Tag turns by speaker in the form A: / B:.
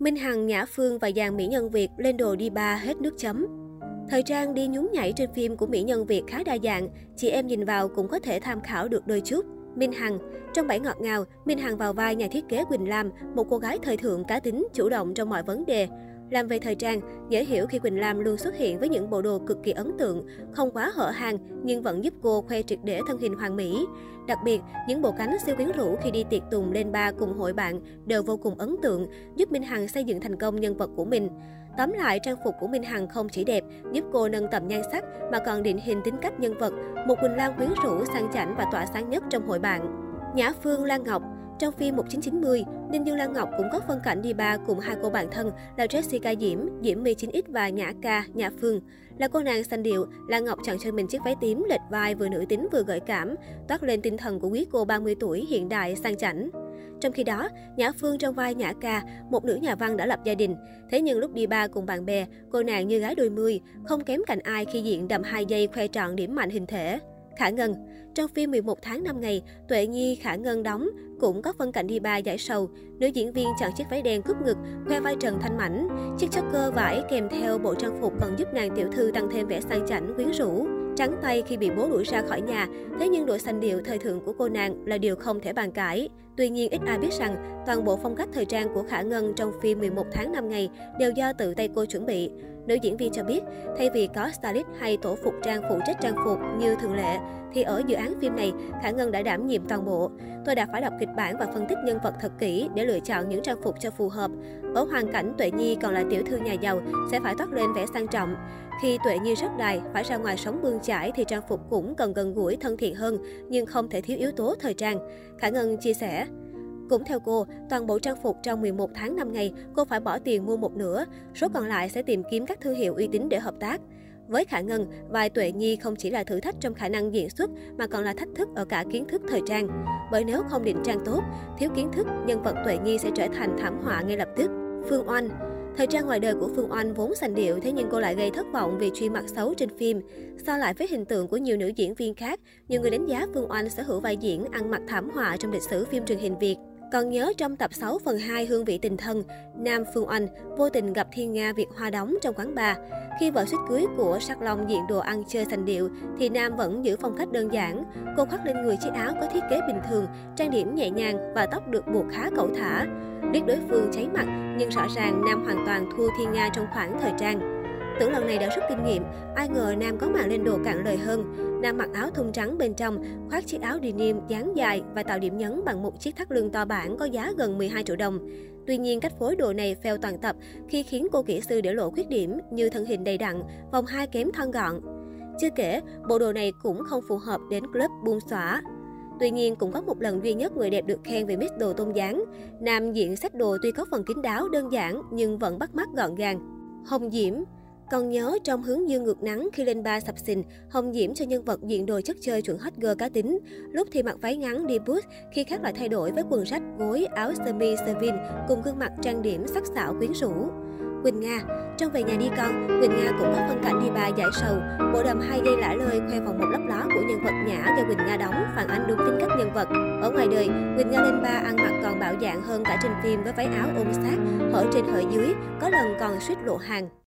A: Minh Hằng, Nhã Phương và dàn mỹ nhân Việt lên đồ đi ba hết nước chấm. Thời trang đi nhún nhảy trên phim của mỹ nhân Việt khá đa dạng, chị em nhìn vào cũng có thể tham khảo được đôi chút. Minh Hằng Trong bảy ngọt ngào, Minh Hằng vào vai nhà thiết kế Quỳnh Lam, một cô gái thời thượng cá tính, chủ động trong mọi vấn đề. Làm về thời trang, dễ hiểu khi Quỳnh Lam luôn xuất hiện với những bộ đồ cực kỳ ấn tượng, không quá hở hang nhưng vẫn giúp cô khoe triệt để thân hình hoàn mỹ. Đặc biệt, những bộ cánh siêu quyến rũ khi đi tiệc tùng lên ba cùng hội bạn đều vô cùng ấn tượng, giúp Minh Hằng xây dựng thành công nhân vật của mình. Tóm lại, trang phục của Minh Hằng không chỉ đẹp, giúp cô nâng tầm nhan sắc mà còn định hình tính cách nhân vật, một Quỳnh Lam quyến rũ, sang chảnh và tỏa sáng nhất trong hội bạn. Nhã Phương Lan Ngọc trong phim 1990, Ninh Dương Lan Ngọc cũng có phân cảnh đi ba cùng hai cô bạn thân là Jessica Diễm, Diễm My 9X và Nhã Ca, Nhã Phương. Là cô nàng xanh điệu, Lan Ngọc chọn cho mình chiếc váy tím lệch vai vừa nữ tính vừa gợi cảm, toát lên tinh thần của quý cô 30 tuổi hiện đại sang chảnh. Trong khi đó, Nhã Phương trong vai Nhã Ca, một nữ nhà văn đã lập gia đình. Thế nhưng lúc đi ba cùng bạn bè, cô nàng như gái đôi mươi, không kém cạnh ai khi diện đầm hai giây khoe trọn điểm mạnh hình thể. Khả Ngân Trong phim 11 tháng 5 ngày, Tuệ Nhi Khả Ngân đóng cũng có phân cảnh đi ba giải sầu. Nữ diễn viên chọn chiếc váy đen cúp ngực, khoe vai trần thanh mảnh. Chiếc cơ vải kèm theo bộ trang phục còn giúp nàng tiểu thư tăng thêm vẻ sang chảnh quyến rũ. Trắng tay khi bị bố đuổi ra khỏi nhà, thế nhưng đội xanh điệu thời thượng của cô nàng là điều không thể bàn cãi. Tuy nhiên, ít ai biết rằng toàn bộ phong cách thời trang của Khả Ngân trong phim 11 tháng 5 ngày đều do tự tay cô chuẩn bị. Nữ diễn viên cho biết, thay vì có stylist hay tổ phục trang phụ trách trang phục như thường lệ, thì ở dự án phim này, Khả Ngân đã đảm nhiệm toàn bộ. Tôi đã phải đọc kịch bản và phân tích nhân vật thật kỹ để lựa chọn những trang phục cho phù hợp. Ở hoàn cảnh Tuệ Nhi còn là tiểu thư nhà giàu, sẽ phải toát lên vẻ sang trọng. Khi Tuệ Nhi rất đài, phải ra ngoài sống bươn chải thì trang phục cũng cần gần gũi, thân thiện hơn, nhưng không thể thiếu yếu tố thời trang. Khả Ngân chia sẻ, cũng theo cô, toàn bộ trang phục trong 11 tháng 5 ngày, cô phải bỏ tiền mua một nửa, số còn lại sẽ tìm kiếm các thương hiệu uy tín để hợp tác. Với Khả Ngân, vai Tuệ Nhi không chỉ là thử thách trong khả năng diễn xuất mà còn là thách thức ở cả kiến thức thời trang. Bởi nếu không định trang tốt, thiếu kiến thức, nhân vật Tuệ Nhi sẽ trở thành thảm họa ngay lập tức. Phương Oanh Thời trang ngoài đời của Phương Oanh vốn sành điệu, thế nhưng cô lại gây thất vọng vì truy mặt xấu trên phim. So lại với hình tượng của nhiều nữ diễn viên khác, nhiều người đánh giá Phương Oanh sở hữu vai diễn ăn mặc thảm họa trong lịch sử phim truyền hình Việt. Còn nhớ trong tập 6 phần 2 Hương vị tình thân, Nam Phương Oanh vô tình gặp Thiên Nga Việt Hoa đóng trong quán bar. Khi vợ suýt cưới của Sắc Long diện đồ ăn chơi thành điệu, thì Nam vẫn giữ phong cách đơn giản. Cô khoác lên người chiếc áo có thiết kế bình thường, trang điểm nhẹ nhàng và tóc được buộc khá cẩu thả. Biết đối phương cháy mặt, nhưng rõ ràng Nam hoàn toàn thua Thiên Nga trong khoảng thời trang. Tưởng lần này đã rút kinh nghiệm, ai ngờ Nam có màn lên đồ cạn lời hơn. Nam mặc áo thun trắng bên trong, khoác chiếc áo denim dáng dài và tạo điểm nhấn bằng một chiếc thắt lưng to bản có giá gần 12 triệu đồng. Tuy nhiên, cách phối đồ này fail toàn tập khi khiến cô kỹ sư để lộ khuyết điểm như thân hình đầy đặn, vòng hai kém thon gọn. Chưa kể, bộ đồ này cũng không phù hợp đến club buông xõa. Tuy nhiên, cũng có một lần duy nhất người đẹp được khen về mix đồ tôn dáng. Nam diện sách đồ tuy có phần kín đáo, đơn giản nhưng vẫn bắt mắt gọn gàng. Hồng Diễm còn nhớ trong hướng dương ngược nắng khi lên ba sập sình, Hồng Diễm cho nhân vật diện đồ chất chơi chuẩn hot girl cá tính. Lúc thì mặc váy ngắn đi boot, khi khác lại thay đổi với quần rách, gối, áo sơ mi, sơ vin cùng gương mặt trang điểm sắc sảo quyến rũ. Quỳnh Nga Trong Về nhà đi con, Quỳnh Nga cũng có phân cảnh đi ba giải sầu. Bộ đầm hai dây lả lơi khoe vòng một lấp ló của nhân vật nhã do Quỳnh Nga đóng, phản ánh đúng tính cách nhân vật. Ở ngoài đời, Quỳnh Nga lên ba ăn mặc còn bạo dạng hơn cả trên phim với váy áo ôm sát, hở trên hở dưới, có lần còn suýt lộ hàng.